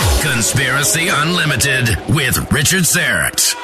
Conspiracy Unlimited with Richard Syrett.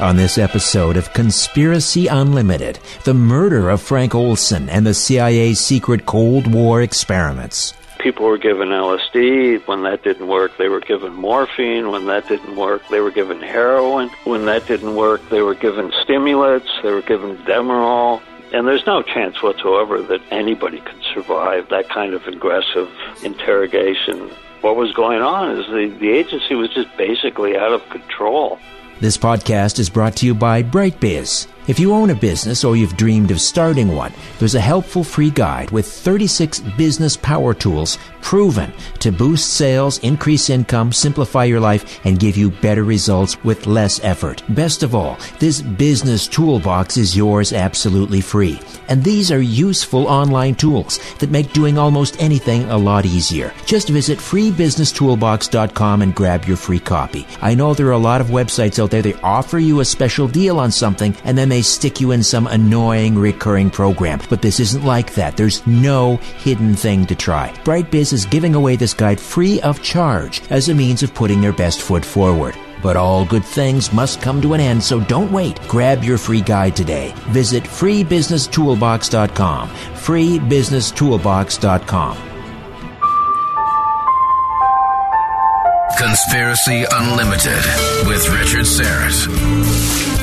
On this episode of Conspiracy Unlimited, the murder of Frank Olson and the CIA's secret Cold War experiments. People were given LSD. When that didn't work, they were given morphine. When that didn't work, they were given heroin. When that didn't work, they were given stimulants. They were given Demerol. And there's no chance whatsoever that anybody could survive that kind of aggressive interrogation. What was going on is the, the agency was just basically out of control. This podcast is brought to you by BrightBiz. If you own a business or you've dreamed of starting one, there's a helpful free guide with 36 business power tools proven to boost sales, increase income, simplify your life, and give you better results with less effort. Best of all, this business toolbox is yours absolutely free. And these are useful online tools that make doing almost anything a lot easier. Just visit freebusinesstoolbox.com and grab your free copy. I know there are a lot of websites out there that offer you a special deal on something and then they stick you in some annoying recurring program. But this isn't like that. There's no hidden thing to try. BrightBiz is giving away this guide free of charge as a means of putting their best foot forward. But all good things must come to an end, so don't wait. Grab your free guide today. Visit freebusinesstoolbox.com. freebusinesstoolbox.com. Conspiracy Unlimited with Richard Syrett.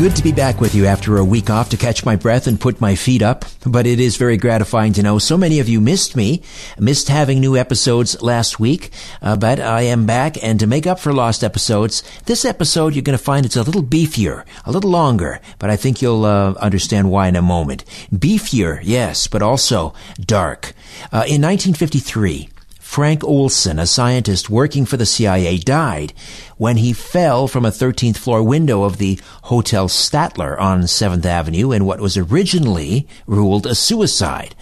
Good to be back with you after a week off to catch my breath and put my feet up. But it is very gratifying to know so many of you missed me, missed having new episodes last week. Uh, but I am back, and to make up for lost episodes, this episode you're going to find it's a little beefier, a little longer. But I think you'll uh, understand why in a moment. Beefier, yes, but also dark. Uh, in 1953. Frank Olson, a scientist working for the CIA, died when he fell from a 13th floor window of the Hotel Statler on 7th Avenue in what was originally ruled a suicide.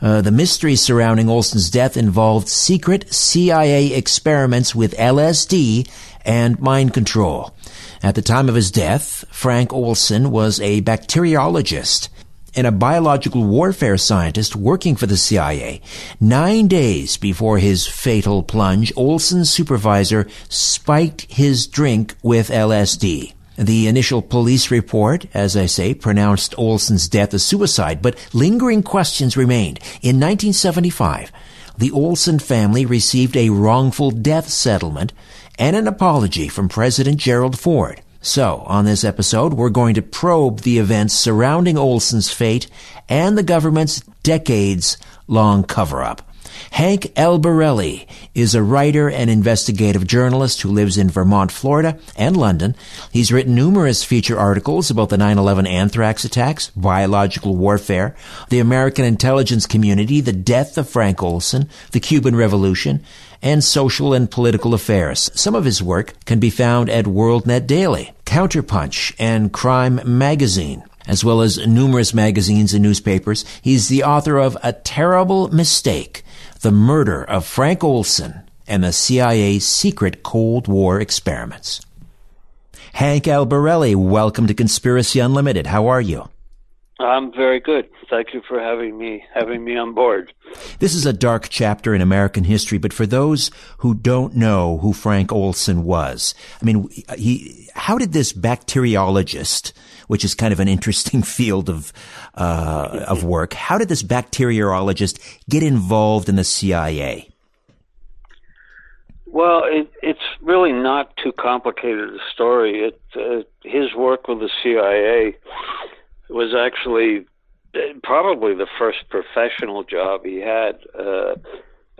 Uh, the mystery surrounding Olson's death involved secret CIA experiments with LSD and mind control. At the time of his death, Frank Olson was a bacteriologist and a biological warfare scientist working for the CIA. Nine days before his fatal plunge, Olson's supervisor spiked his drink with LSD. The initial police report, as I say, pronounced Olson's death a suicide, but lingering questions remained. In 1975, the Olson family received a wrongful death settlement and an apology from President Gerald Ford. So, on this episode, we're going to probe the events surrounding Olson's fate and the government's decades long cover up. Hank Albarelli is a writer and investigative journalist who lives in Vermont, Florida, and London. He's written numerous feature articles about the 9-11 anthrax attacks, biological warfare, the American intelligence community, the death of Frank Olson, the Cuban Revolution, and social and political affairs. Some of his work can be found at WorldNet Daily, Counterpunch, and Crime Magazine as well as numerous magazines and newspapers. He's the author of A Terrible Mistake, The Murder of Frank Olson and the CIA's Secret Cold War Experiments. Hank Albarelli, welcome to Conspiracy Unlimited. How are you? I'm very good. Thank you for having me having me on board. This is a dark chapter in American history, but for those who don't know who Frank Olson was, I mean, he how did this bacteriologist, which is kind of an interesting field of uh, of work, how did this bacteriologist get involved in the CIA? Well, it, it's really not too complicated a story. It, uh, his work with the CIA was actually probably the first professional job he had uh,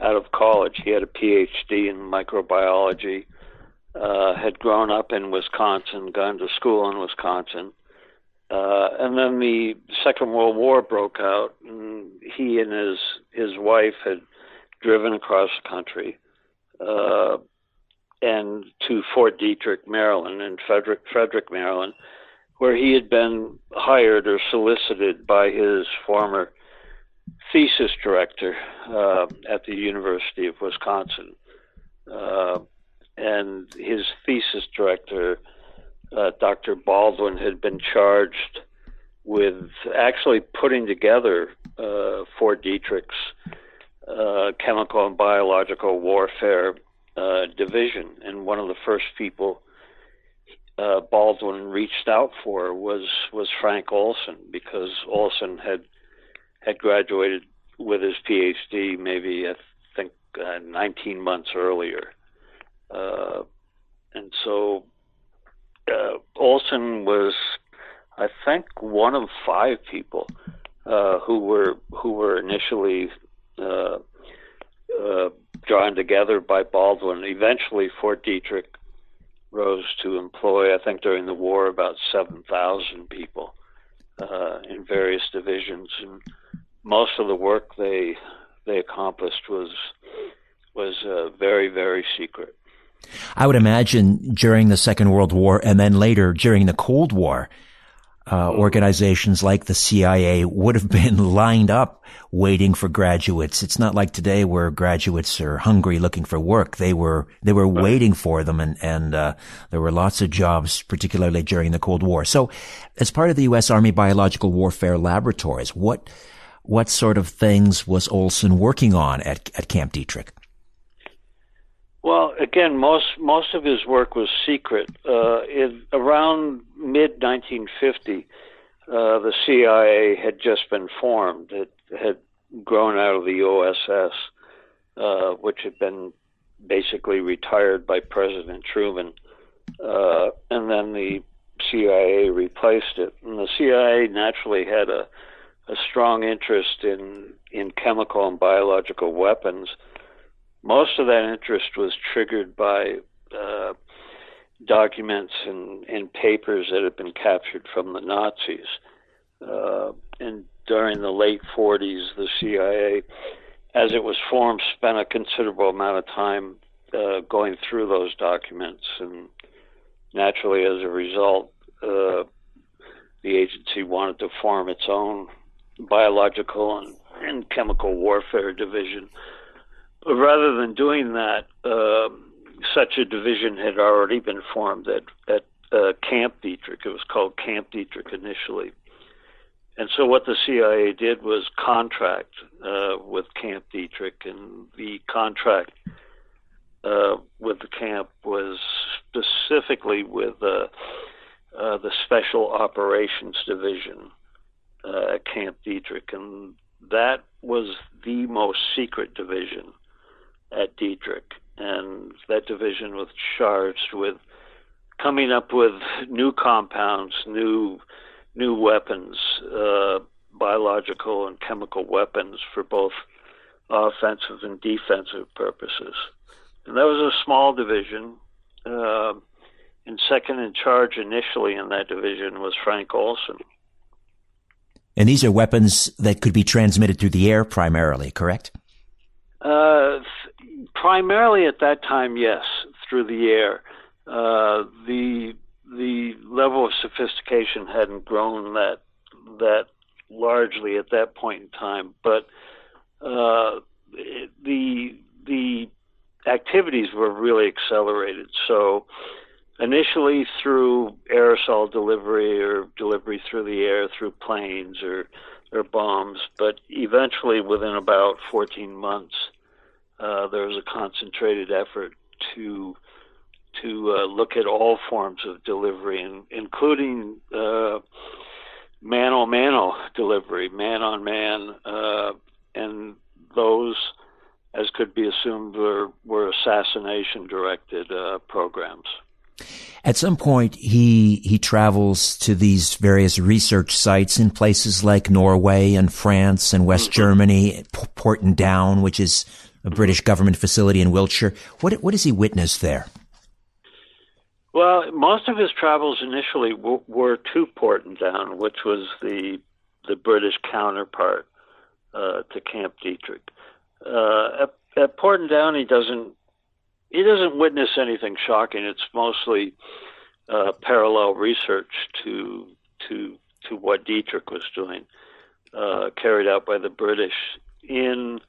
out of college. He had a PhD in microbiology, uh, had grown up in Wisconsin, gone to school in Wisconsin. Uh, and then the Second World War broke out, and he and his his wife had driven across the country uh, and to Fort Detrick, Maryland, in Frederick, Frederick, Maryland, where he had been hired or solicited by his former thesis director uh, at the University of Wisconsin. Uh, and his thesis director, uh, Dr. Baldwin, had been charged with actually putting together uh, Fort Detrick's uh, chemical and biological warfare uh, division. And one of the first people uh, Baldwin reached out for was was Frank Olson because Olson had had graduated with his PhD maybe I think uh, 19 months earlier, uh, and so uh, Olson was I think one of five people uh, who were who were initially uh, drawn together by Baldwin. Eventually, Fort Detrick rose to employ, I think, during the war, about seven thousand people uh, in various divisions, and most of the work they they accomplished was was uh, very very secret. I would imagine during the Second World War and then later during the Cold War, uh, organizations like the CIA would have been lined up waiting for graduates. It's not like today where graduates are hungry looking for work. They were they were waiting for them, and and uh, there were lots of jobs, particularly during the Cold War. So, as part of the U.S. Army Biological Warfare Laboratories, what what sort of things was Olson working on at at Camp Detrick? Well, again, most most of his work was secret. Uh, in, around mid 1950, uh, the CIA had just been formed. It had grown out of the OSS, uh, which had been basically retired by President Truman, uh, and then the CIA replaced it. And the CIA naturally had a, a strong interest in in chemical and biological weapons most of that interest was triggered by uh, documents and, and, papers that had been captured from the Nazis. Uh, and during the late 40s, the CIA, as it was formed, spent a considerable amount of time uh, going through those documents. And naturally, as a result, uh, the agency wanted to form its own biological and, and chemical warfare division rather than doing that, uh, such a division had already been formed at, at uh, Camp Detrick. It was called Camp Detrick initially. And so what the CIA did was contract uh, with Camp Detrick, and the contract uh, with the camp was specifically with uh, uh, the Special Operations Division uh, at Camp Detrick, and that was the most secret division at Detrick, and that division was charged with coming up with new compounds, new new weapons, uh, biological and chemical weapons for both offensive and defensive purposes. And that was a small division. Uh, and second in charge initially in that division was Frank Olson. And these are weapons that could be transmitted through the air primarily, correct? Uh, primarily at that time, yes, through the air. Uh, the the level of sophistication hadn't grown that that largely at that point in time, but uh, the the activities were really accelerated. So initially through aerosol delivery or delivery through the air through planes or or bombs, but eventually within about 14 months, uh, there was a concentrated effort to to uh, look at all forms of delivery, and, including uh, mano delivery, man on man, uh, and those, as could be assumed, were, were assassination directed uh, programs. At some point, he he travels to these various research sites in places like Norway and France and West mm-hmm. Germany, Porton Down, which is a British government facility in Wiltshire. What what does he witness there? Well, most of his travels initially w- were to Porton Down, which was the the British counterpart uh, to Camp Detrick. Uh, at, at Porton Down, he doesn't he doesn't witness anything shocking. It's mostly uh, parallel research to to to what Detrick was doing, uh, carried out by the British. In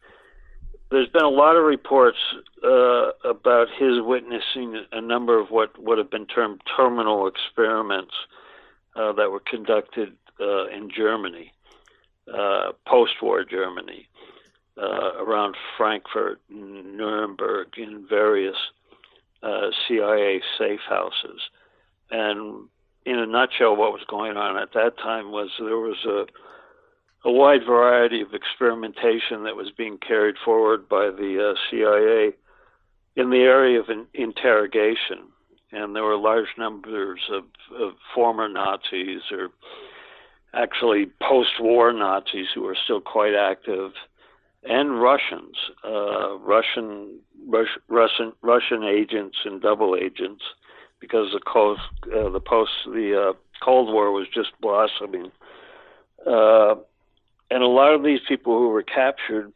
there's been a lot of reports uh, about his witnessing a number of what would have been termed terminal experiments uh, that were conducted uh, in Germany, uh, post-war Germany, uh, around Frankfurt, and Nuremberg, in various CIA safe houses, and in a nutshell, what was going on at that time was there was a a wide variety of experimentation that was being carried forward by the uh, CIA in the area of in- interrogation. And there were large numbers of, of former Nazis or actually post war Nazis who were still quite active, and Russians, uh, Russian, Rus- Russian, Russian agents and double agents, because the, coast, uh, the post the uh, Cold War was just blossoming. And a lot of these people who were captured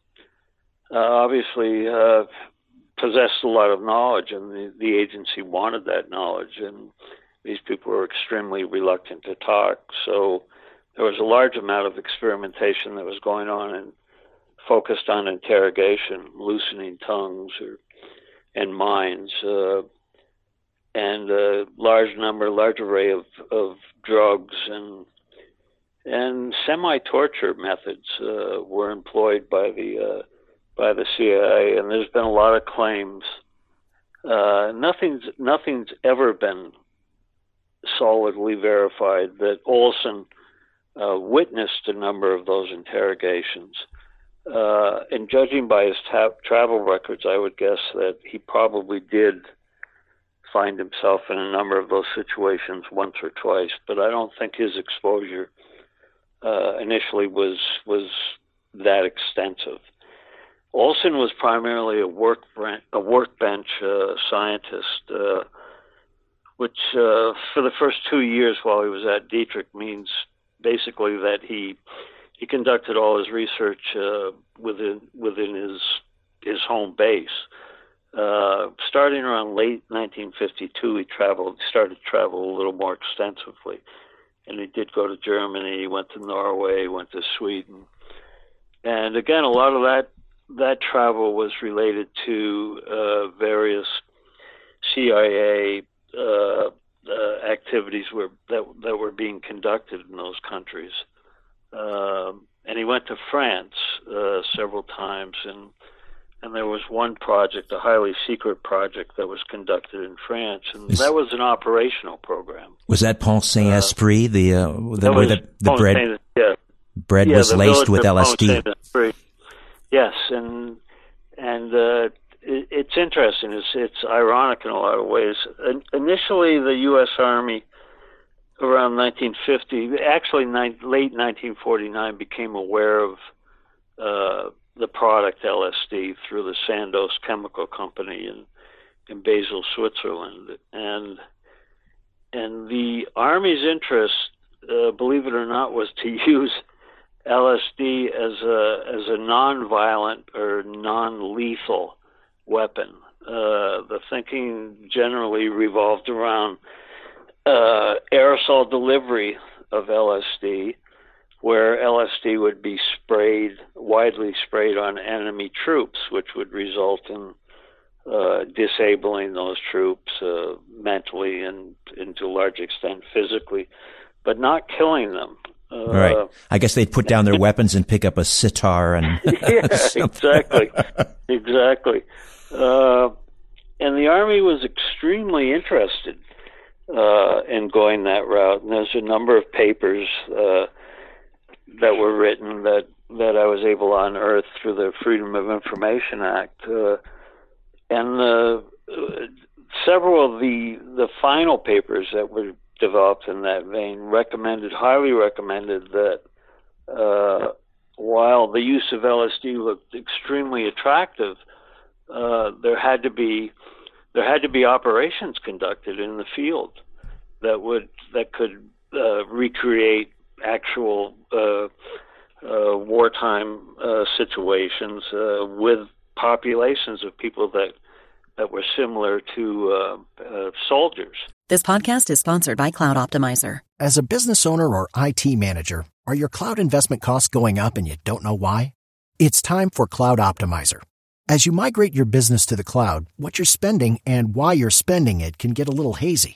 uh, obviously uh, possessed a lot of knowledge, and the, the agency wanted that knowledge, and these people were extremely reluctant to talk. So there was a large amount of experimentation that was going on and focused on interrogation, loosening tongues or and minds, uh, and a large number, large array of, of drugs and and semi-torture methods uh, were employed by the uh, by the CIA, and there's been a lot of claims. Uh, nothing's nothing's ever been solidly verified that Olson uh, witnessed a number of those interrogations. Uh, and judging by his ta- travel records, I would guess that he probably did find himself in a number of those situations once or twice, but I don't think his exposure uh, initially was was that extensive. Olson was primarily a work a workbench uh, scientist, uh, which uh, for the first two years while he was at Detrick means basically that he he conducted all his research uh, within within his his home base. Uh, starting around late 1952, he traveled started to travel a little more extensively and he did go to Germany. He went to Norway. Went to Sweden, and again, a lot of that that travel was related to uh, various CIA uh, uh, activities were that that were being conducted in those countries. Um, and he went to France uh, several times, and and there was one project, a highly secret project that was conducted in France, and Is, that was an operational program. Was that Pont Saint Esprit, uh, the uh, the, where the, the bread Saint, yeah. bread yeah, was laced with LSD? Yes, and and uh, it, it's interesting. It's it's ironic in a lot of ways. initially, the U.S. Army around 1950, actually late 1949, became aware of uh, the product LSD through the Sandoz Chemical Company in in Basel, Switzerland, and and the Army's interest, uh, believe it or not, was to use LSD as a as a non-violent or non-lethal weapon. Uh, the thinking generally revolved around uh, aerosol delivery of LSD where LSD would be sprayed, widely sprayed on enemy troops, which would result in uh, disabling those troops uh, mentally and, and to a large extent physically, but not killing them. Uh, right. I guess they'd put down their weapons and pick up a sitar and. yeah, exactly, exactly. Uh, and the army was extremely interested uh, in going that route. And there's a number of papers uh, that were written that that I was able to unearth through the Freedom of Information Act, uh, and the uh, several of the the final papers that were developed in that vein recommended, highly recommended that uh, while the use of LSD looked extremely attractive, uh, there had to be there had to be operations conducted in the field that would that could uh, recreate actual uh, uh, wartime uh, situations uh, with populations of people that that were similar to uh, uh, soldiers. This podcast is sponsored by Cloud Optimizer. As a business owner or IT manager, are your cloud investment costs going up and you don't know why? It's time for Cloud Optimizer. As you migrate your business to the cloud, what you're spending and why you're spending it can get a little hazy.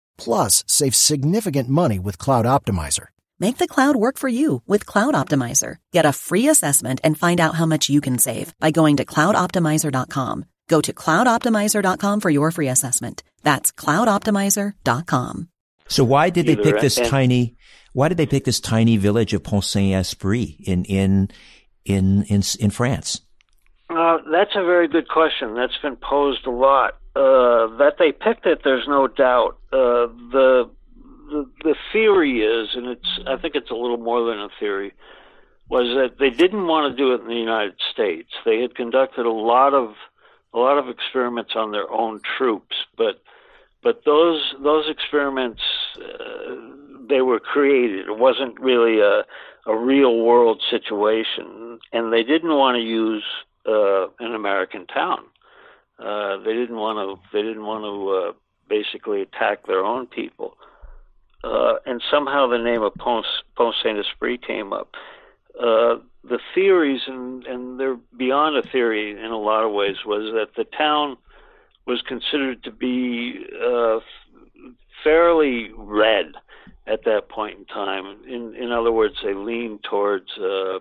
plus save significant money with Cloud Optimizer. Make the cloud work for you with Cloud Optimizer. Get a free assessment and find out how much you can save by going to cloudoptimizer.com. Go to cloudoptimizer.com for your free assessment. That's cloudoptimizer.com. So why did they pick this tiny? Why did they pick this tiny village of Pont Saint Esprit in in in in in France? Uh, that's a very good question. That's been posed a lot. Uh, that they picked it, there's no doubt. Uh, the, the the theory is, and it's I think it's a little more than a theory, was that they didn't want to do it in the United States. They had conducted a lot of a lot of experiments on their own troops, but but those those experiments uh, they were created. It wasn't really a a real world situation, and they didn't want to use uh, an American town. Uh, they didn't want to. They didn't want to uh, basically attack their own people. Uh, and somehow the name of Pont, Saint Esprit came up. Uh, the theories, and, and they're beyond a theory in a lot of ways, was that the town was considered to be uh, fairly red at that point in time. In, in other words, they leaned towards uh,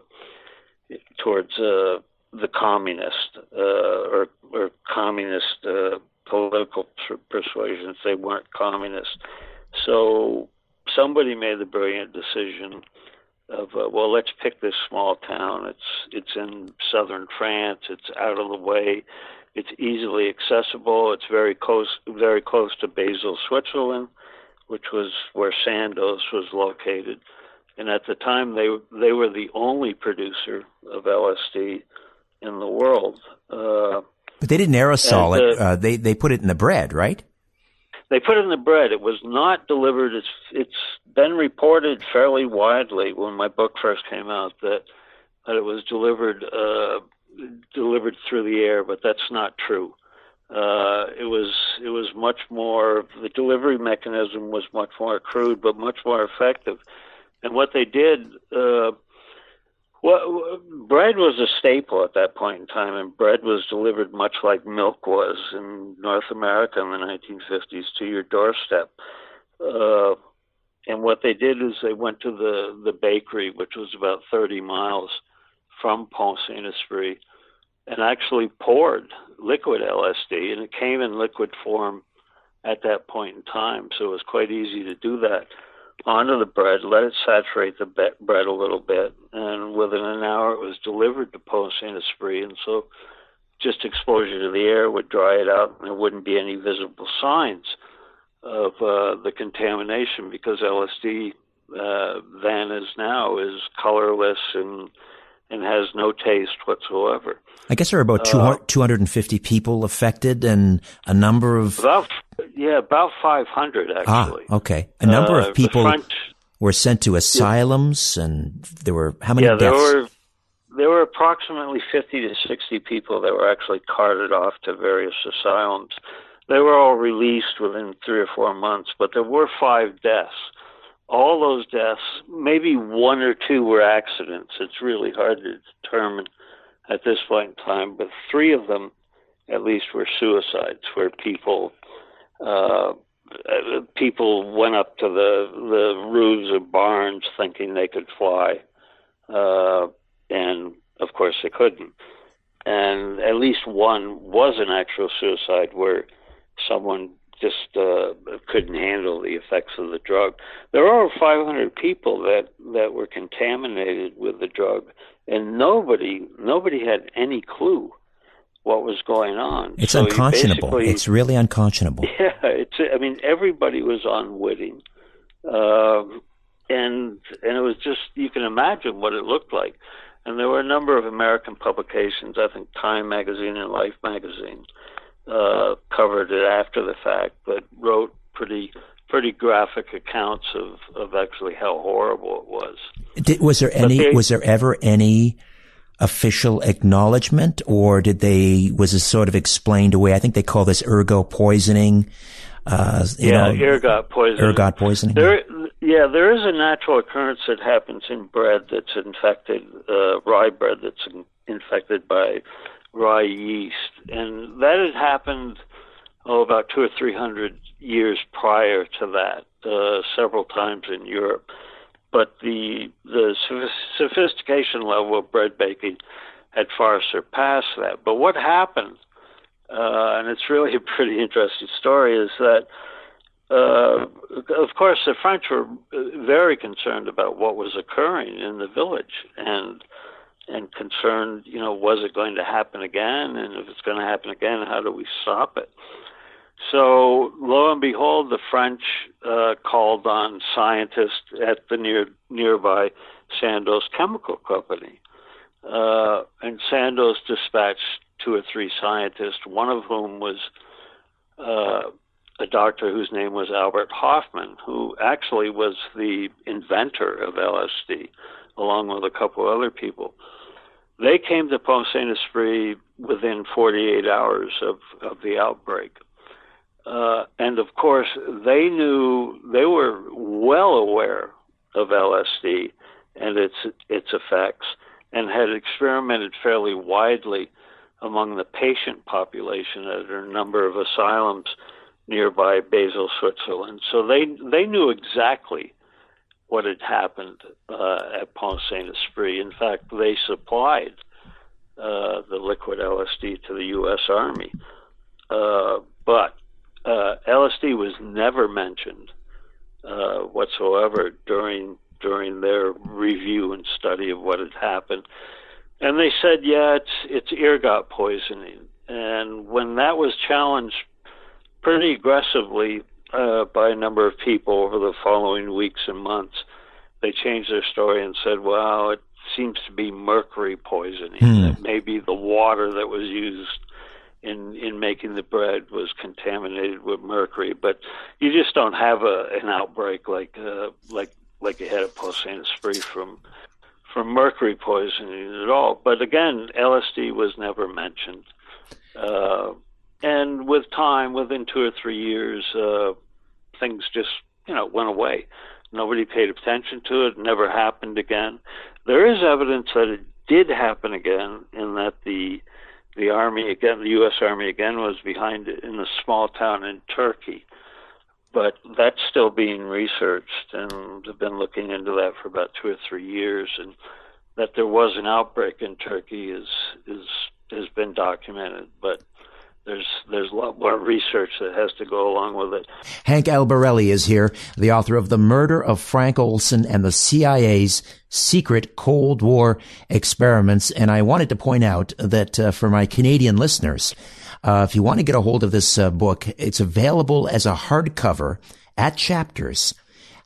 towards uh, the communist uh, or, or communist uh, political per- persuasions. They weren't communist. So somebody made the brilliant decision of uh, well, let's pick this small town. It's it's in southern France. It's out of the way. It's easily accessible. It's very close very close to Basel, Switzerland, which was where Sandoz was located. And at the time, they they were the only producer of LSD in the world. Uh, But they didn't aerosol And, it. uh, Uh, they they put it in the bread, right? they put it in the bread. It was not delivered. It's it's been reported fairly widely when my book first came out that that it was delivered uh, delivered through the air, but that's not true. Uh, it was it was much more the delivery mechanism was much more crude, but much more effective. And what they did. Well, bread was a staple at that point in time, and bread was delivered much like milk was in North America in the 1950s to your doorstep. Uh, and what they did is they went to the, the bakery, which was about 30 miles from Saint Esprit, and actually poured liquid LSD, and it came in liquid form at that point in time. So it was quite easy to do that onto the bread, let it saturate the be- bread a little bit, and within an hour it was delivered to Pont Saint Esprit. And so just exposure to the air would dry it out, and there wouldn't be any visible signs of uh, the contamination because LSD uh, then as now is colorless and and has no taste whatsoever. I guess there are Uh, about 200, 250 people affected and a number of About yeah, about 500 actually. ah actually. okay a number Uh, of people front- were sent to asylums and there were how many yeah, there deaths? were there were approximately 50 to 60 people that were actually carted off to various asylums. They were all released within three or four months, but there were five deaths. All those deaths, maybe one or two were accidents. It's really hard to determine at this point in time, but three of them, at least, were suicides, where people uh, people went up to the the roofs of barns thinking they could fly, uh, and of course they couldn't. And at least one was an actual suicide where someone just uh, couldn't handle the effects of the drug. There are 500 people that that were contaminated with the drug, and nobody nobody had any clue what was going on. It's so unconscionable. It's really unconscionable. Yeah, it's. I mean, everybody was unwitting, um, and and it was just you can imagine what it looked like. And there were a number of American publications. I think Time magazine and Life magazine uh, covered it after the fact, but wrote pretty pretty graphic accounts of, of actually how horrible it was. Did, was there any? They, was there ever any official acknowledgement, or did they? Was it sort of explained away? I think they call this ergot poisoning. Uh, yeah, know, ergot poisoning. Ergot poisoning. There, yeah, there is a natural occurrence that happens in bread that's infected, uh, rye bread that's in, infected by rye yeast, and that had happened oh about two or three hundred years prior to that, uh, several times in Europe. But the the sophistication level of bread baking had far surpassed that. But what happened, uh, and it's really a pretty interesting story, is that uh, of course the French were very concerned about what was occurring in the village and and concerned, you know, was it going to happen again? And if it's going to happen again, how do we stop it? So lo and behold, the French uh, called on scientists at the near nearby Sandoz Chemical Company, uh, and Sandoz dispatched two or three scientists, one of whom was uh, a doctor whose name was Albert Hofmann, who actually was the inventor of LSD, along with a couple other people. They came to Pont Saint Esprit within 48 hours of, of the outbreak. Uh, and of course, they knew they were well aware of LSD and its its effects, and had experimented fairly widely among the patient population at a number of asylums nearby Basel, Switzerland. So they they knew exactly what had happened uh, at Pont Saint Esprit. In fact, they supplied uh, the liquid LSD to the U.S. Army. Uh, but uh, LSD was never mentioned uh, whatsoever during during their review and study of what had happened. And they said, yeah, it's it's ergot poisoning. And when that was challenged pretty aggressively uh, by a number of people over the following weeks and months, they changed their story and said, well, it seems to be mercury poisoning. Hmm. maybe the water that was used in in making the bread was contaminated with mercury. But you just don't have a an outbreak like uh, like like you had at Saint Esprit from from mercury poisoning at all. But again, LSD was never mentioned. Uh, and with time, within two or three years, uh, things just you know went away. Nobody paid attention to it. Never happened again. There is evidence that it did happen again, in that the the army again, the U.S. Army again, was behind it in a small town in Turkey. But that's still being researched, and they've been looking into that for about two or three years. And that there was an outbreak in Turkey is is has been documented, but there's there's a lot more research that has to go along with it. Hank Albarelli is here, the author of The Murder of Frank Olson and the CIA's Secret Cold War Experiments. And I wanted to point out that uh, for my Canadian listeners, uh, if you want to get a hold of this uh, book, it's available as a hardcover at Chapters.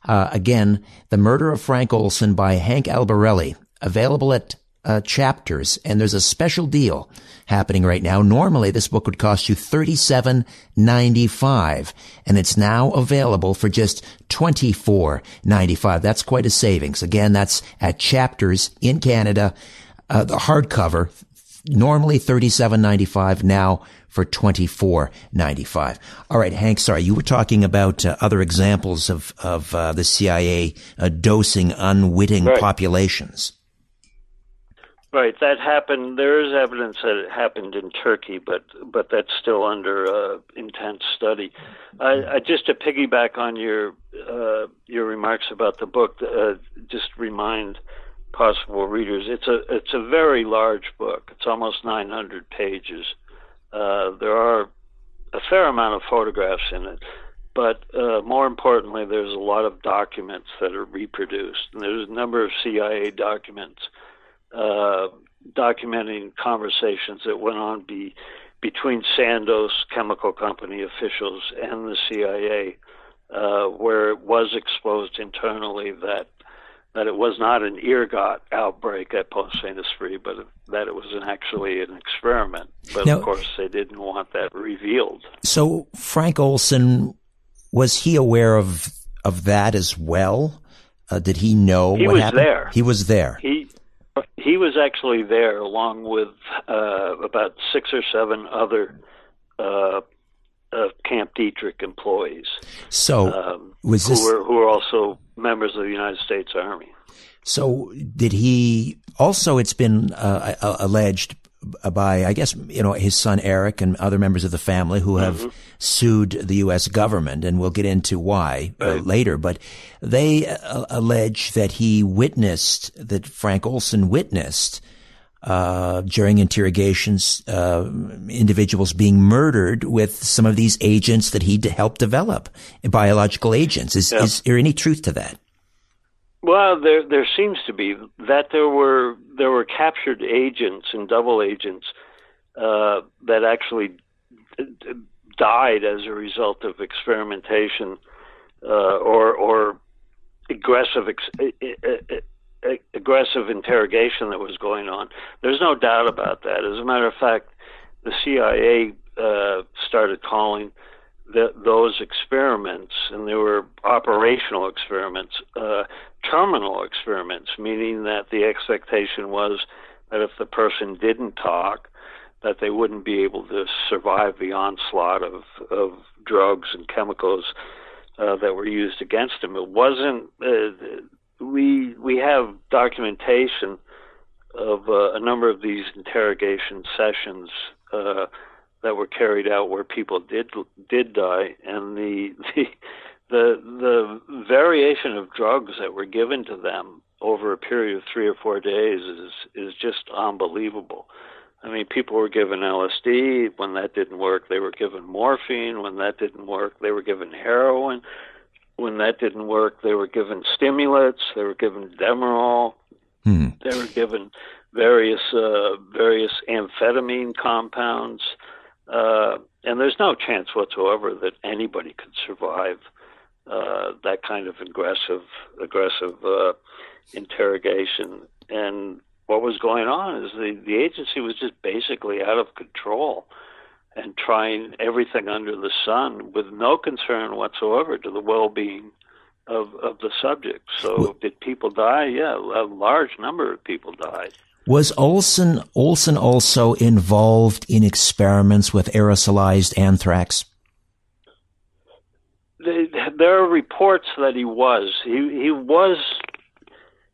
Uh, again, The Murder of Frank Olson by Hank Albarelli, available at uh, chapters, and there's a special deal happening right now. Normally, this book would cost you thirty-seven ninety-five, and it's now available for just twenty-four ninety-five. That's quite a savings. Again, that's at Chapters in Canada. Uh, the hardcover, normally thirty-seven ninety-five, now for twenty-four ninety-five. All right, Hank. Sorry, you were talking about uh, other examples of of uh, the CIA uh, dosing unwitting right. populations. Right, that happened. There is evidence that it happened in Turkey, but but that's still under uh, intense study. I, I, just to piggyback on your uh, your remarks about the book, uh, just remind possible readers it's a it's a very large book. It's almost 900 pages. Uh, there are a fair amount of photographs in it, but uh, more importantly, there's a lot of documents that are reproduced. And there's a number of CIA documents uh, documenting conversations that went on be, between Sandoz Chemical Company officials and the CIA, uh, where it was exposed internally that that it was not an ergot outbreak at Pont Saint Esprit, but that it was an, actually an experiment. But now, of course, they didn't want that revealed. So Frank Olson was he aware of of that as well? Uh, did he know he what was happened? there. He was there. He he was actually there along with uh, about six or seven other uh, uh, Camp Detrick employees. So um, was this who were, who were also members of the United States Army? So did he? Also, it's been uh, alleged by, I guess, you know, his son Eric and other members of the family who have mm-hmm. sued the U.S. government, and we'll get into why uh, right. uh, later. But they uh, allege that he witnessed, that Frank Olson witnessed uh, during interrogations, uh, individuals being murdered with some of these agents that he helped develop, biological agents. Is, yeah. is there any truth to that? Well, there there seems to be that there were there were captured agents and double agents uh, that actually died as a result of experimentation uh, or or aggressive ex- aggressive interrogation that was going on. There's no doubt about that. As a matter of fact, the CIA uh, started calling those experiments, and they were operational experiments, uh, terminal experiments, meaning that the expectation was that if the person didn't talk, that they wouldn't be able to survive the onslaught of, of drugs and chemicals uh, that were used against them. It wasn't. Uh, we we have documentation of uh, a number of these interrogation sessions uh, that were carried out where people did did die, and the the the the variation of drugs that were given to them over a period of three or four days is is just unbelievable. I mean, people were given LSD. When that didn't work, they were given morphine. When that didn't work, they were given heroin. When that didn't work, they were given stimulants. They were given Demerol. Hmm. They were given various uh, various amphetamine compounds. Uh, and there's no chance whatsoever that anybody could survive uh, that kind of aggressive aggressive uh, interrogation. And what was going on is the the agency was just basically out of control and trying everything under the sun with no concern whatsoever to the well-being of of the subject. So, well, did people die? Yeah, a large number of people died. Was Olson Olson also involved in experiments with aerosolized anthrax? there are reports that he was. He he was.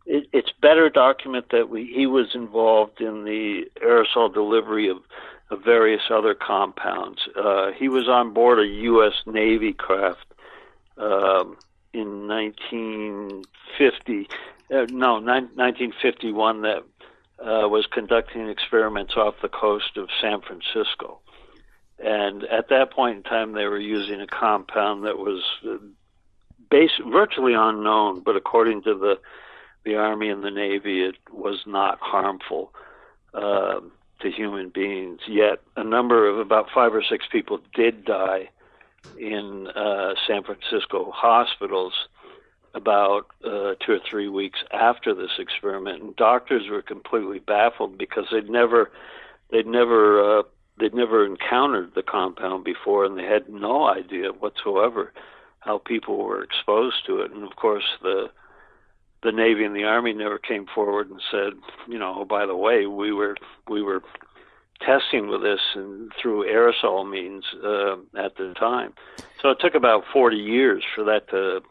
It, it's better document that we, he was involved in the aerosol delivery of, of various other compounds. Uh, he was on board a U.S. Navy craft um, in 1950. Uh, no, ni- 1951 that uh, was conducting experiments off the coast of San Francisco. And at that point in time, they were using a compound that was uh, base, virtually unknown, but according to the the Army and the Navy, it was not harmful uh, to human beings. Yet, a number of about five or six people did die in uh, San Francisco hospitals about uh, two or three weeks after this experiment, and doctors were completely baffled because they'd never they'd never uh, they'd never encountered the compound before, and they had no idea whatsoever how people were exposed to it. And of course, the the Navy and the Army never came forward and said, you know, oh, by the way, we were we were testing with this and through aerosol means uh, at the time. So it took about 40 years for that to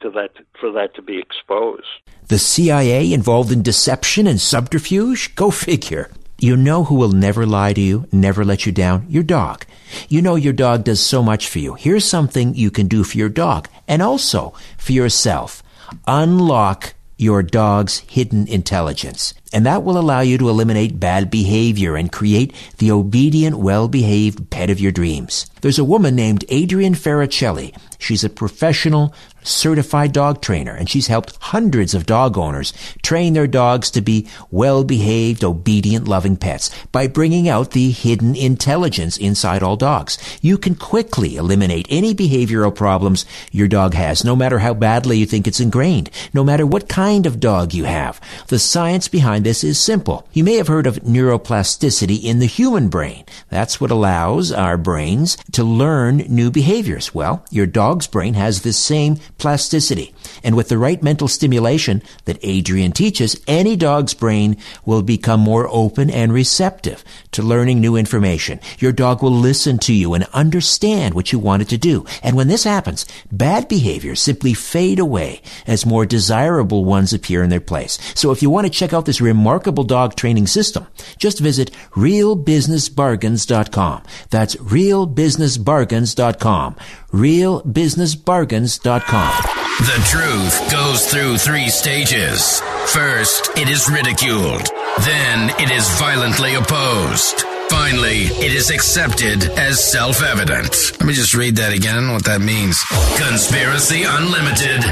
to that for that to be exposed. The CIA involved in deception and subterfuge? Go figure. You know who will never lie to you, never let you down? Your dog. You know your dog does so much for you. Here's something you can do for your dog and also for yourself. Unlock your dog's hidden intelligence. And that will allow you to eliminate bad behavior and create the obedient, well-behaved pet of your dreams. There's a woman named Adrienne Farricelli. She's a professional certified dog trainer, and she's helped hundreds of dog owners train their dogs to be well-behaved, obedient, loving pets by bringing out the hidden intelligence inside all dogs. You can quickly eliminate any behavioral problems your dog has, no matter how badly you think it's ingrained, no matter what kind of dog you have. The science behind this is simple. You may have heard of neuroplasticity in the human brain. That's what allows our brains to learn new behaviors. Well, your dog's brain has this same plasticity. And with the right mental stimulation that Adrienne teaches, any dog's brain will become more open and receptive to learning new information. Your dog will listen to you and understand what you want it to do. And when this happens, bad behaviors simply fade away as more desirable ones appear in their place. So if you want to check out this remarkable dog training system, just visit realbusinessbargains.com. That's realbusinessbargains.com realbusinessbargains.com. The truth goes through three stages. First, it is ridiculed. Then it is violently opposed. Finally, it is accepted as self evident. Let me just read that again, what that means. Conspiracy Unlimited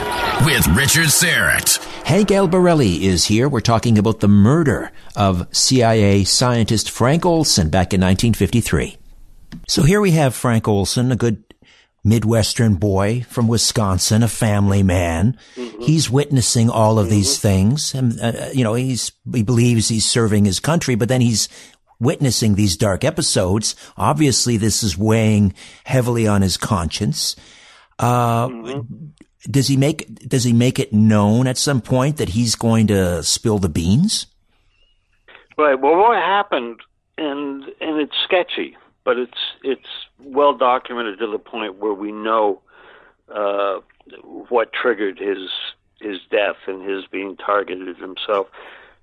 with Richard Syrett. Hank Albarelli is here. We're talking about the murder of CIA scientist Frank Olson back in 1953. So here we have Frank Olson, a good Midwestern boy from Wisconsin, a family man. Mm-hmm. He's witnessing all of mm-hmm. these things. And, uh, you know, he's, he believes he's serving his country, but then he's witnessing these dark episodes. Obviously, this is weighing heavily on his conscience. Uh, mm-hmm. does he make, does he make it known at some point that he's going to spill the beans? Right. Well, what happened, and, and it's sketchy but it's it's well documented to the point where we know uh, what triggered his his death and his being targeted himself.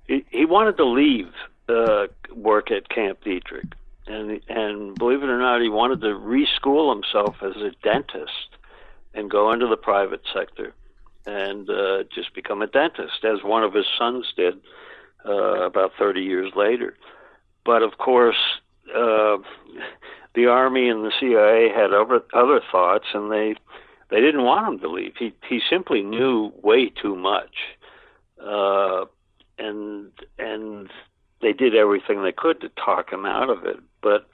He, he wanted to leave uh, work at Camp Detrick. and and believe it or not, he wanted to reschool himself as a dentist and go into the private sector and uh, just become a dentist, as one of his sons did uh, about 30 years later. But of course, uh, the army and the CIA had other other thoughts, and they they didn't want him to leave. He he simply knew way too much, uh, and and they did everything they could to talk him out of it. But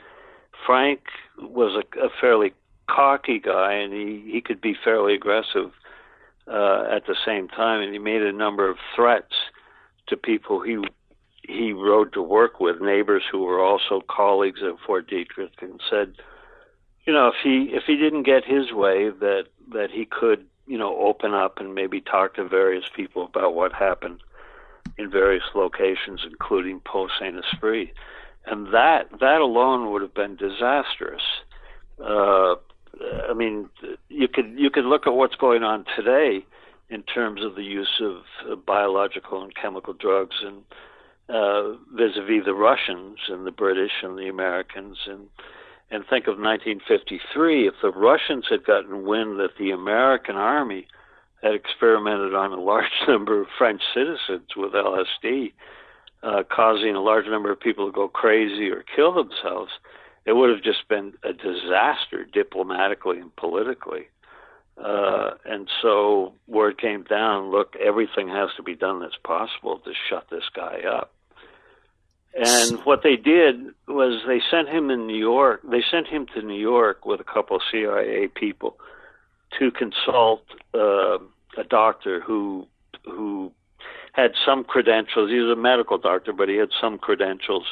Frank was a, a fairly cocky guy, and he he could be fairly aggressive uh, at the same time, and he made a number of threats to people he he rode to work with neighbors who were also colleagues at Fort Detrick and said, you know, if he if he didn't get his way, that that he could, you know, open up and maybe talk to various people about what happened in various locations, including Pont Saint Esprit, and that that alone would have been disastrous. Uh, I mean, you could you could look at what's going on today in terms of the use of biological and chemical drugs and uh, vis-a-vis the Russians and the British and the Americans and and think of 1953 if the Russians had gotten wind that the American army had experimented on a large number of French citizens with LSD, uh, causing a large number of people to go crazy or kill themselves, it would have just been a disaster diplomatically and politically. Uh, and so word came down look, everything has to be done that's possible to shut this guy up. And what they did was they sent him in New York. They sent him to New York with a couple of CIA people to consult uh, a doctor who who had some credentials. He was a medical doctor, but he had some credentials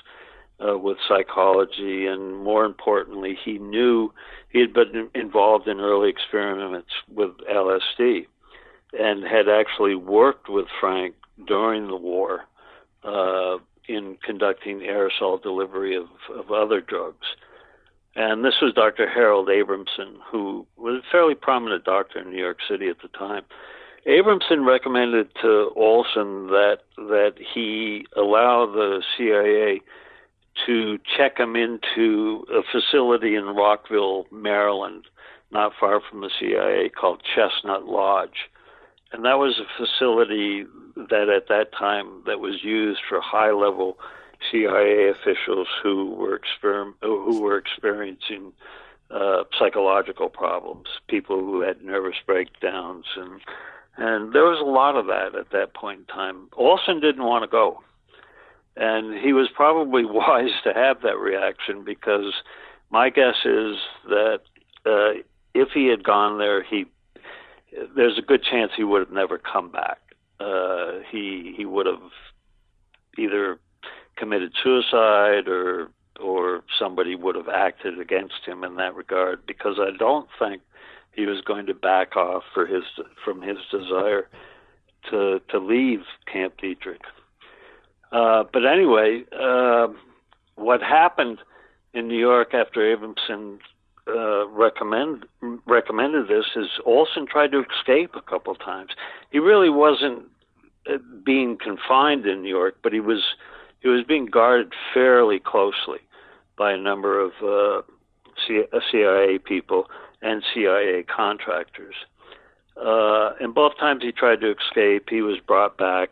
uh, with psychology, and more importantly, he knew he had been involved in early experiments with LSD, and had actually worked with Frank during the war. Uh, in conducting aerosol delivery of, of other drugs. And this was Dr. Harold Abramson, who was a fairly prominent doctor in New York City at the time. Abramson recommended to Olson that that he allow the CIA to check him into a facility in Rockville, Maryland, not far from the CIA, called Chestnut Lodge. and that was a facility that at that time that was used for high level CIA officials who were exper- who were experiencing uh, psychological problems, people who had nervous breakdowns, and and there was a lot of that at that point in time. Olson didn't want to go, and he was probably wise to have that reaction because my guess is that uh, if he had gone there, he there's a good chance he would have never come back. Uh, he he would have either committed suicide or or somebody would have acted against him in that regard because I don't think he was going to back off for his from his desire to to leave Camp Detrick. Uh, but anyway, uh, what happened in New York after Abramson uh, recommend recommended this is Olson tried to escape a couple times. He really wasn't uh, being confined in New York, but he was he was being guarded fairly closely by a number of uh, CIA people and CIA contractors. Uh, and both times he tried to escape, he was brought back.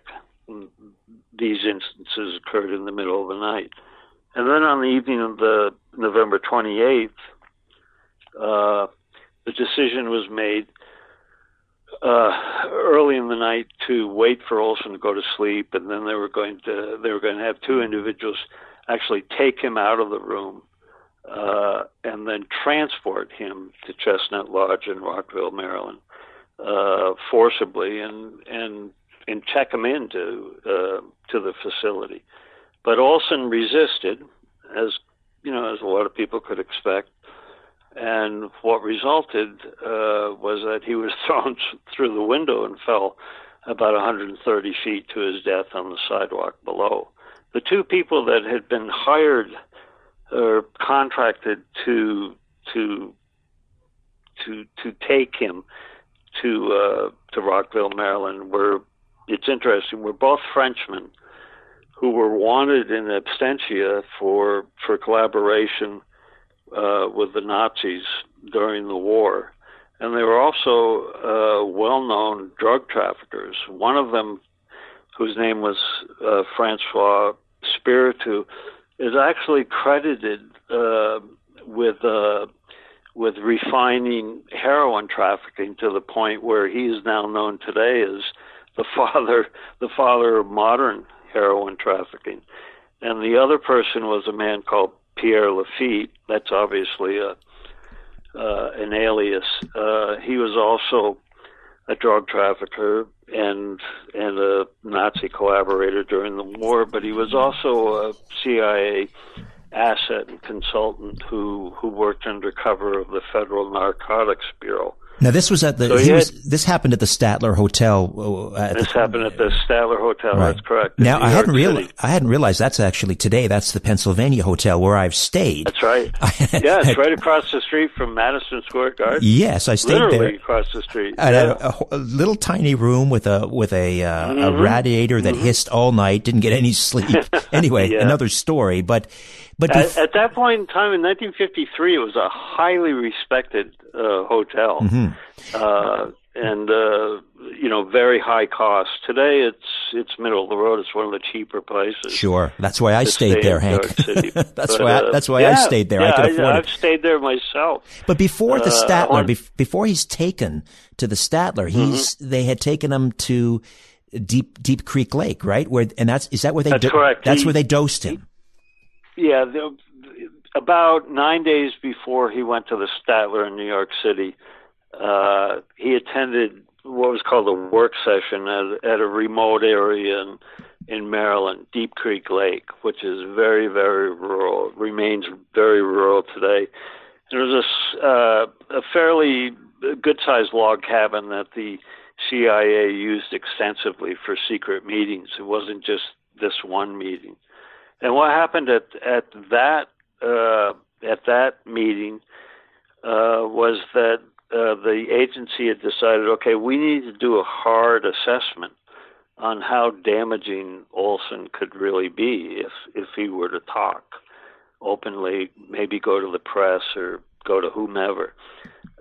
These instances occurred in the middle of the night. And then on the evening of the November 28th, uh, the decision was made uh, early in the night to wait for Olson to go to sleep, and then they were going to they were going to have two individuals actually take him out of the room uh, and then transport him to Chestnut Lodge in Rockville, Maryland, uh, forcibly and and and check him into uh, to the facility. But Olson resisted, as you know, as a lot of people could expect. And what resulted uh, was that he was thrown through the window and fell about 130 feet to his death on the sidewalk below. The two people that had been hired or contracted to to to to take him to uh, to Rockville, Maryland, were it's interesting. We're both Frenchmen who were wanted in absentia for for collaboration uh, with the Nazis during the war. And they were also uh, well known drug traffickers. One of them, whose name was uh, Francois Spirito, is actually credited uh, with uh, with refining heroin trafficking to the point where he is now known today as the father the father of modern heroin trafficking. And the other person was a man called Pierre Lafitte. That's obviously a uh, an alias. Uh, he was also a drug trafficker and and a Nazi collaborator during the war, but he was also a CIA asset and consultant who who worked under cover of the Federal Narcotics Bureau. Now this was at the So he was, this happened at the Statler Hotel. uh, At This the, happened at the Statler Hotel. Right. That's correct. Now I hadn't realized I hadn't realized that's actually today. That's the Pennsylvania Hotel where I've stayed. That's right. yeah, it's right across the street from Madison Square Garden. Yes, I stayed Literally there. across the street. I had Yeah. a, a a little tiny room with a with a uh, Mm-hmm. radiator that hissed all night. Didn't get any sleep. anyway, Yeah. another story. But but At, bef- at that point in time, in 1953, it was a highly respected uh, hotel, Mm-hmm. uh, and uh, you know, very high cost. Today, it's it's middle of the road. It's one of the cheaper places. sure, that's why I stayed stay there, Hank. New York City. that's But, why I, uh, that's why I stayed there. Yeah, I could afford I've it. stayed there myself. But before the Uh, Statler, on- bef- before he's taken to the Statler, he's Mm-hmm. they had taken him to Deep Deep Creek Lake, right? Where and that's is that where they That's correct. that's He- where they dosed him. Yeah, the, about nine days before he went to the Statler in New York City, uh, he attended what was called a work session at, at a remote area in, in Maryland, Deep Creek Lake, which is very, very rural, remains very rural today. There was a, uh, a fairly good sized log cabin that the CIA used extensively for secret meetings. It wasn't just this one meeting. And what happened at at that uh, at that meeting uh, was that uh, the agency had decided, okay, we need to do a hard assessment on how damaging Olson could really be if if he were to talk openly, maybe go to the press or go to whomever.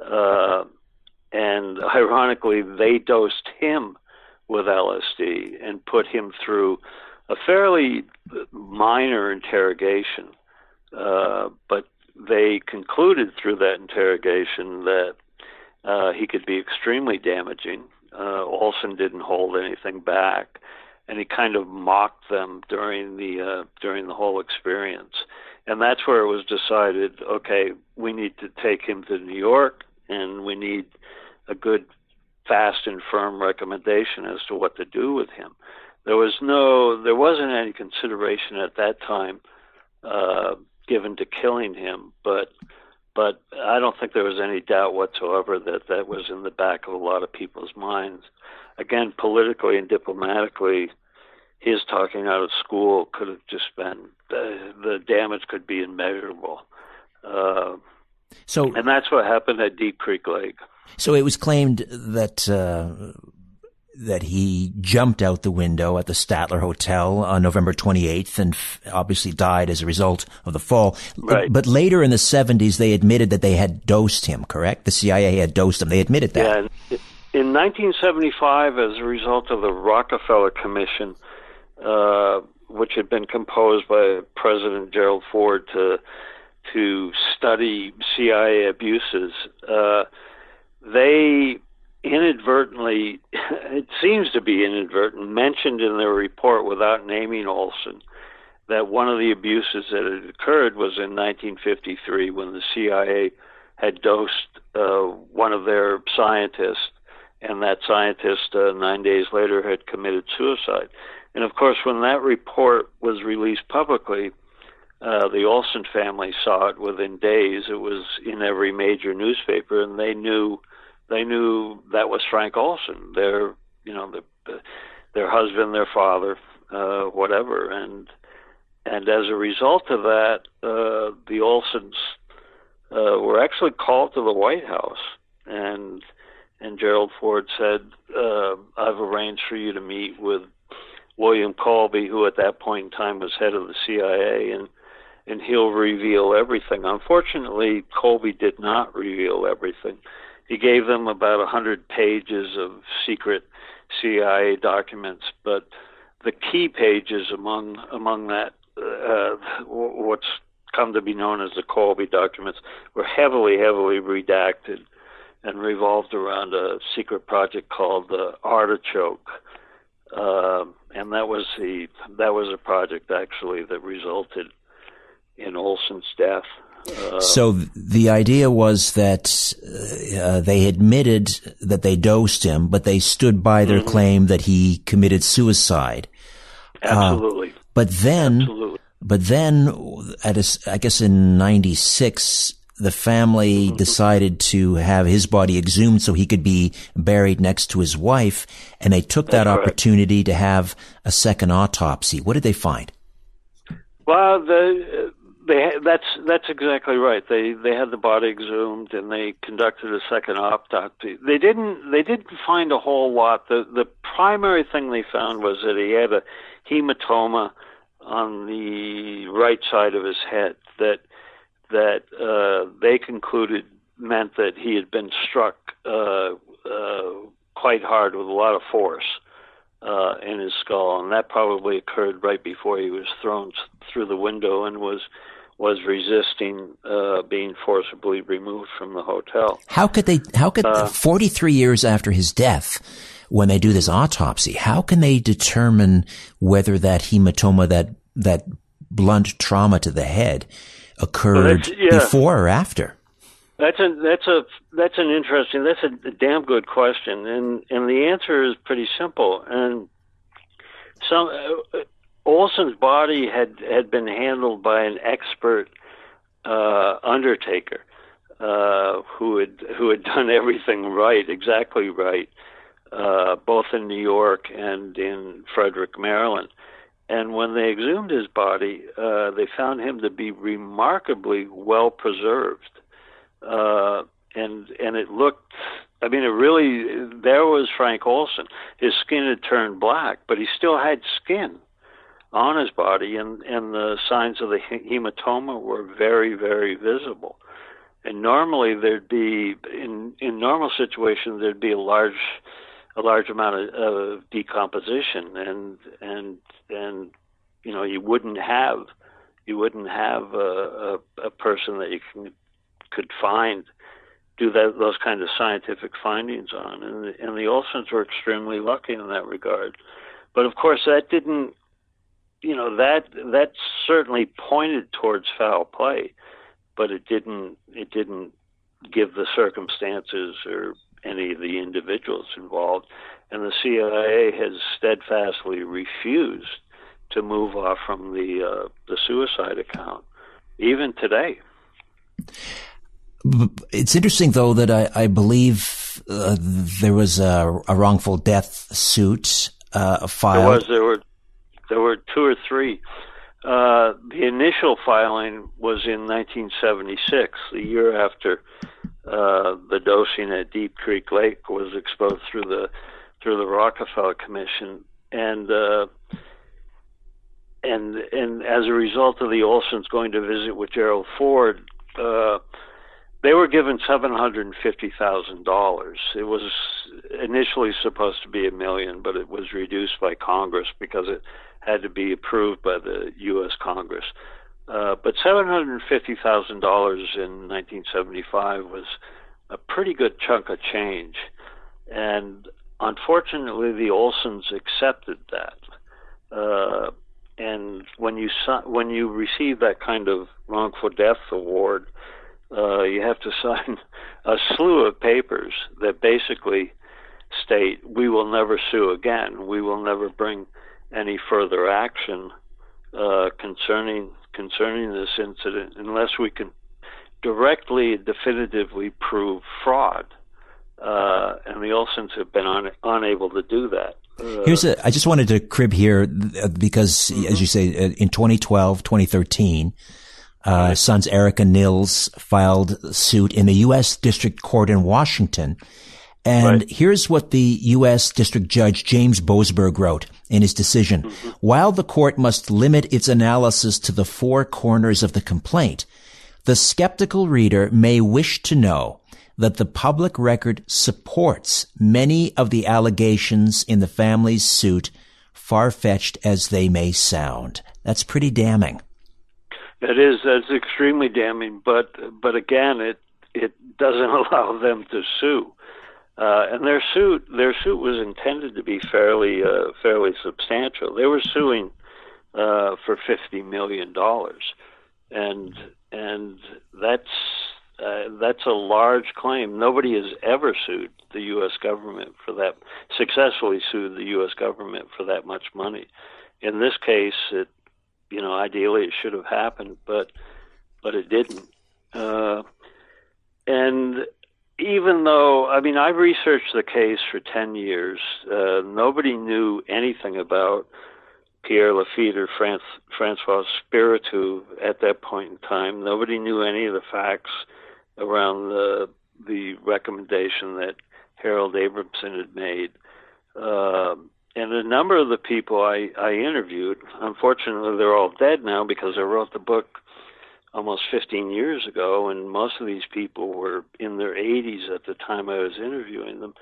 Uh, and ironically, they dosed him with LSD and put him through a fairly minor interrogation. Uh, but they concluded through that interrogation that uh, he could be extremely damaging. Uh, Olson didn't hold anything back, and he kind of mocked them during the uh, during the whole experience. And that's where it was decided. Okay, we need to take him to New York, and we need a good, fast and firm recommendation as to what to do with him. There was no, there wasn't any consideration at that time uh, given to killing him, but but I don't think there was any doubt whatsoever that that was in the back of a lot of people's minds. Again, politically and diplomatically, his talking out of school could have just been the, the damage could be immeasurable. Uh, so, and that's what happened at Deep Creek Lake. So it was claimed that uh, that he jumped out the window at the Statler Hotel on November 28th and f- obviously died as a result of the fall. Right. But later in the 70s, they admitted that they had dosed him, correct? The CIA had dosed him. They admitted that. Yeah. In 1975, as a result of the Rockefeller Commission, uh, which had been composed by President Gerald Ford to to study CIA abuses, uh, they inadvertently, it seems to be inadvertent, mentioned in their report without naming Olson that one of the abuses that had occurred was in 1953 when the CIA had dosed uh, one of their scientists, and that scientist uh, nine days later had committed suicide. And of course, when that report was released publicly, uh, the Olson family saw it within days. It was in every major newspaper, and they knew they knew that was Frank Olson, their you know the, the their husband, their father, uh, whatever, and and as a result of that, uh, the Olsons uh, were actually called to the White House, and and Gerald Ford said, uh, "I've arranged for you to meet with William Colby, who at that point in time was head of the CIA, and and he'll reveal everything." Unfortunately, Colby did not reveal everything he gave them about a hundred pages of secret CIA documents, but the key pages among among that uh, what's come to be known as the Colby documents were heavily, heavily redacted and revolved around a secret project called the Artichoke, uh, and that was the that was a project actually that resulted in Olson's death. Uh, so the idea was that uh, they admitted that they dosed him, but they stood by their mm-hmm. claim that he committed suicide. Absolutely. Uh, but then, Absolutely. but then, at a, I guess in '96, the family mm-hmm. decided to have his body exhumed so he could be buried next to his wife, and they took That's that correct. opportunity to have a second autopsy. What did they find? Well, the they that's that's exactly right. They they had the body exhumed and they conducted a second autopsy. They didn't they didn't find a whole lot. The the primary thing they found was that he had a hematoma on the right side of his head that that uh, they concluded meant that he had been struck uh, uh, quite hard with a lot of force uh, in his skull, and that probably occurred right before he was thrown through the window and was was resisting uh, being forcibly removed from the hotel. How could they? How could uh, 43 years after his death, when they do this autopsy, how can they determine whether that hematoma, that that blunt trauma to the head, occurred yeah. before or after? That's a that's a that's an interesting that's a damn good question, and and the answer is pretty simple. And some uh, Olson's body had had been handled by an expert uh, undertaker uh, who had who had done everything right, exactly right, uh, both in New York and in Frederick, Maryland. And when they exhumed his body, uh, they found him to be remarkably well preserved, uh, and and it looked. I mean, it really. There was Frank Olson. His skin had turned black, but he still had skin on his body, and and the signs of the hematoma were very very visible. and normally there'd be in in normal situations there'd be a large a large amount of, of decomposition and and and you know you wouldn't have you wouldn't have a, a, a person that you can, could find do that those kinds of scientific findings on and and the Olsons were extremely lucky in that regard but of course that didn't you know that that certainly pointed towards foul play but it didn't it didn't give the circumstances or any of the individuals involved and the CIA has steadfastly refused to move off from the uh, the suicide account, even today. It's interesting, though, that I, I believe uh, there was a, a, wrongful death suit uh, filed. There was. There were there were two or three. Uh, the initial filing was in 1976, the year after uh, the dosing at Deep Creek Lake was exposed through the through the Rockefeller Commission, and uh, and and as a result of the Olsons going to visit with Gerald Ford, uh, they were given seven hundred and fifty thousand dollars. It was initially supposed to be a million, but it was reduced by Congress because it had to be approved by the U.S. Congress. Uh, but seven hundred and fifty thousand dollars in 1975 was a pretty good chunk of change, and unfortunately, the Olsons accepted that. Uh, and when you when you receive that kind of wrongful death award, uh, you have to sign a slew of papers that basically state we will never sue again. We will never bring any further action uh, concerning concerning this incident unless we can directly, definitively prove fraud. Uh, and the Olsons have been un- unable to do that. Uh, Here's a, I just wanted to crib here uh, because, mm-hmm. as you say, uh, in 2012, 2013, uh, sons Eric and Nils filed suit in the U.S. District Court in Washington. And right. here's what the U.S. District Judge James Boasberg wrote in his decision. Mm-hmm. While the court must limit its analysis to the four corners of the complaint, the skeptical reader may wish to know that the public record supports many of the allegations in the family's suit, far-fetched as they may sound. That's pretty damning. That is, That's extremely damning. But but again, it it doesn't allow them to sue. Uh, and their suit their suit was intended to be fairly uh, fairly substantial. They were suing uh, for fifty million dollars, and and that's uh, that's a large claim. Nobody has ever sued the U.S. government for that, successfully sued the U.S. government for that much money. In this case, it, you know, ideally it should have happened, but, but it didn't. Uh, and even though, I mean, I researched the case for 10 years, uh, nobody knew anything about Pierre Lafitte or France, Francois Spirito at that point in time. Nobody knew any of the facts around the the recommendation that Harold Abramson had made. Uh, and a number of the people I, I interviewed, unfortunately, they're all dead now because I wrote the book almost 15 years ago, and most of these people were in their 80s at the time I was interviewing them.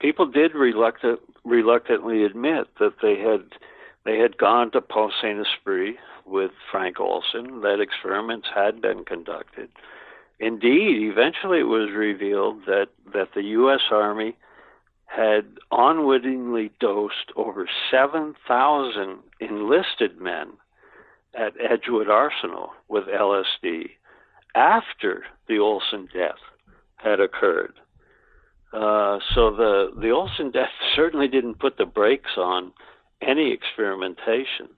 People did reluctant, reluctantly admit that they had they had gone to Pont Saint Esprit with Frank Olson, that experiments had been conducted, Indeed, eventually it was revealed that, that the U.S. Army had unwittingly dosed over 7,000 enlisted men at Edgewood Arsenal with LSD after the Olson death had occurred. Uh, so the the Olson death certainly didn't put the brakes on any experimentation.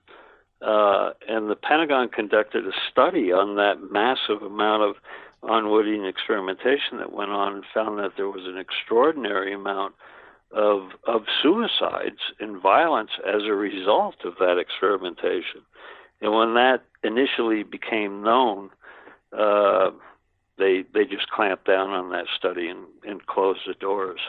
Uh, and the Pentagon conducted a study on that massive amount of unwitting experimentation that went on and found that there was an extraordinary amount of of suicides and violence as a result of that experimentation. And when that initially became known, uh, they they just clamped down on that study and, and closed the doors.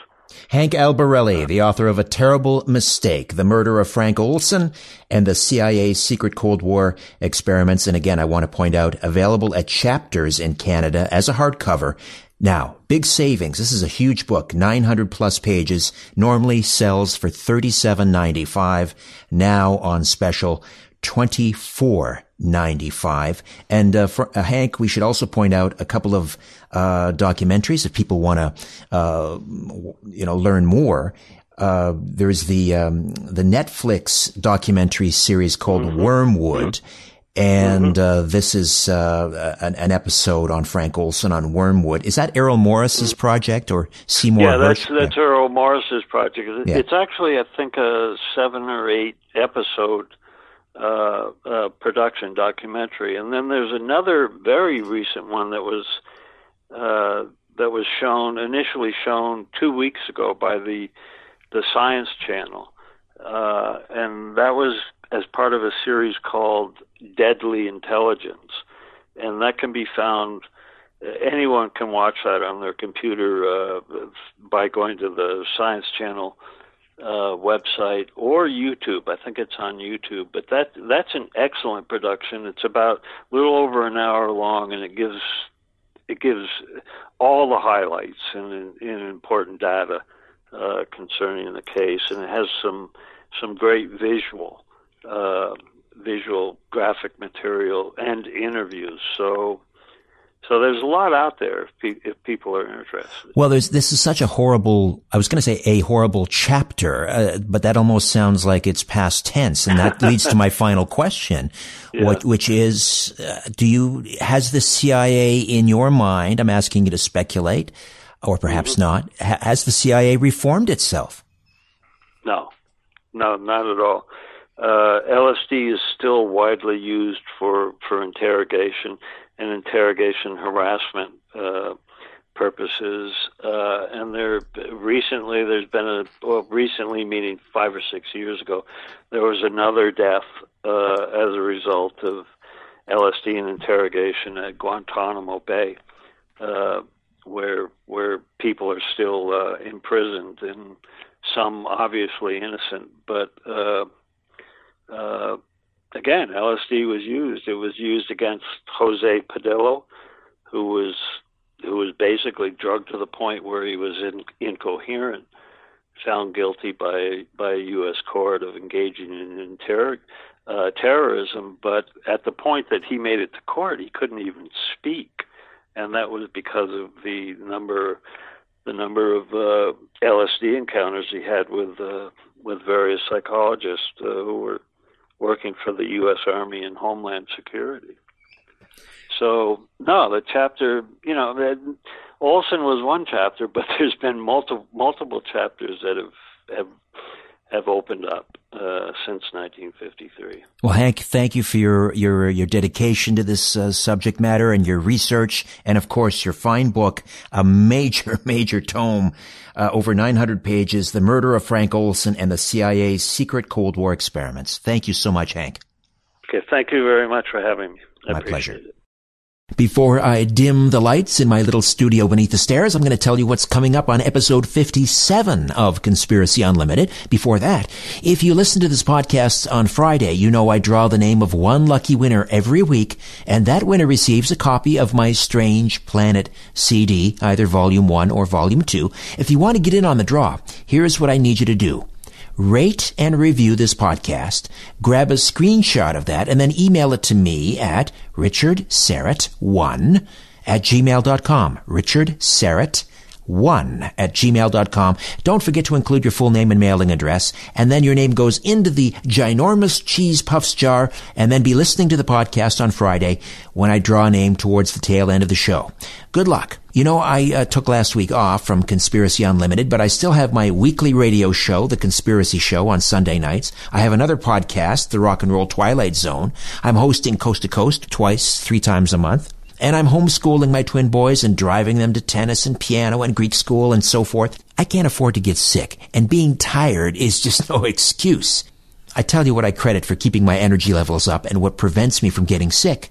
Hank Albarelli, the author of A Terrible Mistake, The Murder of Frank Olson, and the CIA's Secret Cold War Experiments. And again, I want to point out, available at Chapters in Canada as a hardcover. Now, big savings. This is a huge book, 900 plus pages, normally sells for $37.95, now on special, 24 95. And uh, for uh, Hank, we should also point out a couple of uh, documentaries if people want to, uh, you know, learn more. Uh, there's the um, the Netflix documentary series called mm-hmm. Wormwood. And mm-hmm. uh, this is an, an, episode on Frank Olson on Wormwood. Is that Errol Morris's mm-hmm. project or Seymour? Yeah, that's that's yeah. Errol Morris's project. Yeah. It's actually, I think, a seven or eight episode uh, uh, production documentary, and then there's another very recent one that was uh, that was shown initially shown two weeks ago by the the Science Channel, uh, and that was as part of a series called Deadly Intelligence, and that can be found. Anyone can watch that on their computer uh, by going to the Science Channel uh, website or YouTube. I think it's on YouTube, but that that's an excellent production. It's about a little over an hour long, and it gives it gives all the highlights and, and important data uh, concerning the case, and it has some some great visual uh, visual graphic material and interviews. So so there's a lot out there if, pe- if, people are interested. Well, there's this is such a horrible. I was going to say a horrible chapter, uh, but that almost sounds like it's past tense, and that leads to my final question, yeah. what, which is: uh, Do you has the CIA in your mind? I'm asking you to speculate, or perhaps mm-hmm. not. Ha- has the CIA reformed itself? No, no, not at all. Uh, LSD is still widely used for for interrogation and interrogation harassment uh, purposes. Uh, and there recently there's been a well recently meaning five or six years ago there was another death uh, as a result of LSD and interrogation at Guantanamo Bay, uh, where where people are still uh, imprisoned and some obviously innocent, but uh, uh, again, LSD was used. It was used against Jose Padilla, who was who was basically drugged to the point where he was in, incoherent, found guilty by by a U.S. court of engaging in terror, uh, terrorism. But at the point that he made it to court, he couldn't even speak, and that was because of the number the number of uh, LSD encounters he had with uh, with various psychologists uh, who were working for the U.S. Army and Homeland Security. So no, the chapter, you know, Olson was one chapter, but there's been multiple multiple chapters that have have have opened up uh, since 1953. Well, Hank, thank you for your your your dedication to this uh, subject matter and your research, and of course your fine book, a major major tome, uh, over 900 pages, "The Murder of Frank Olson and the CIA's Secret Cold War Experiments." Thank you so much, Hank. Okay, thank you very much for having me. I My pleasure. It. Before I dim the lights in my little studio beneath the stairs, I'm going to tell you what's coming up on episode 57 of Conspiracy Unlimited. Before that, if you listen to this podcast on Friday, you know I draw the name of one lucky winner every week, and that winner receives a copy of my Strange Planet CD, either volume 1 or volume 2. If you want to get in on the draw, here's what I need you to do rate and review this podcast, grab a screenshot of that, and then email it to me at richardsyrett1 at gmail.com. Richard Syrett one at gmail.com. Don't forget to include your full name and mailing address, and then your name goes into the ginormous cheese puffs jar, and then be listening to the podcast on Friday when I draw a name towards the tail end of the show. Good luck. You know, I uh, took last week off from Conspiracy Unlimited, but I still have my weekly radio show, The Conspiracy Show, on Sunday nights. I have another podcast, The Rock and Roll Twilight Zone. I'm hosting Coast to Coast twice, three times a month. And I'm homeschooling my twin boys and driving them to tennis and piano and Greek school and so forth. I can't afford to get sick, and being tired is just no excuse. I tell you what I credit for keeping my energy levels up and what prevents me from getting sick.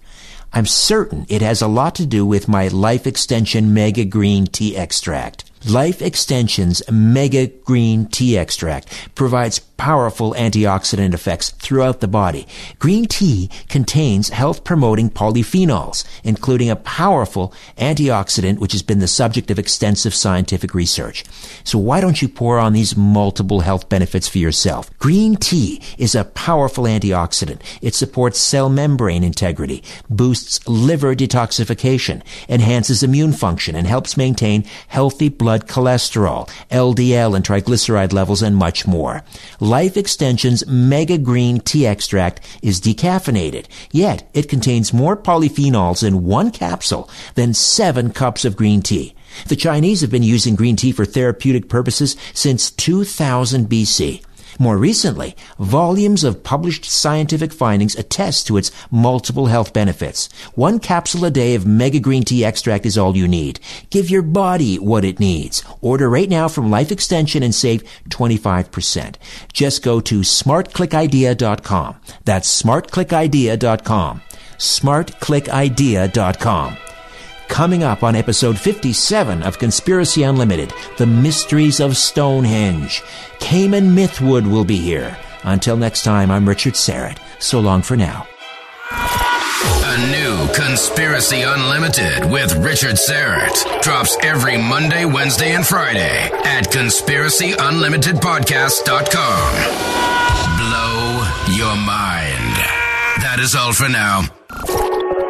I'm certain it has a lot to do with my life extension mega green tea extract. Life Extension's Mega Green Tea Extract provides powerful antioxidant effects throughout the body. Green tea contains health promoting polyphenols, including a powerful antioxidant which has been the subject of extensive scientific research. So why don't you pour on these multiple health benefits for yourself? Green tea is a powerful antioxidant. It supports cell membrane integrity, boosts liver detoxification, enhances immune function, and helps maintain healthy blood cholesterol, LDL and triglyceride levels, and much more. Life Extension's Mega Green Tea Extract is decaffeinated, yet it contains more polyphenols in one capsule than seven cups of green tea. The Chinese have been using green tea for therapeutic purposes since 2000 BC. More recently, volumes of published scientific findings attest to its multiple health benefits. One capsule a day of Mega Green Tea extract is all you need. Give your body what it needs. Order right now from Life Extension and save 25%. Just go to smartclickidea.com. That's smartclickidea.com. smartclickidea.com. Coming up on episode 57 of Conspiracy Unlimited, The Mysteries of Stonehenge. Cayman Mythwood will be here. Until next time, I'm Richard Syrett. So long for now. A new Conspiracy Unlimited with Richard Syrett drops every Monday, Wednesday, and Friday at conspiracyunlimitedpodcast.com. Blow your mind. That is all for now.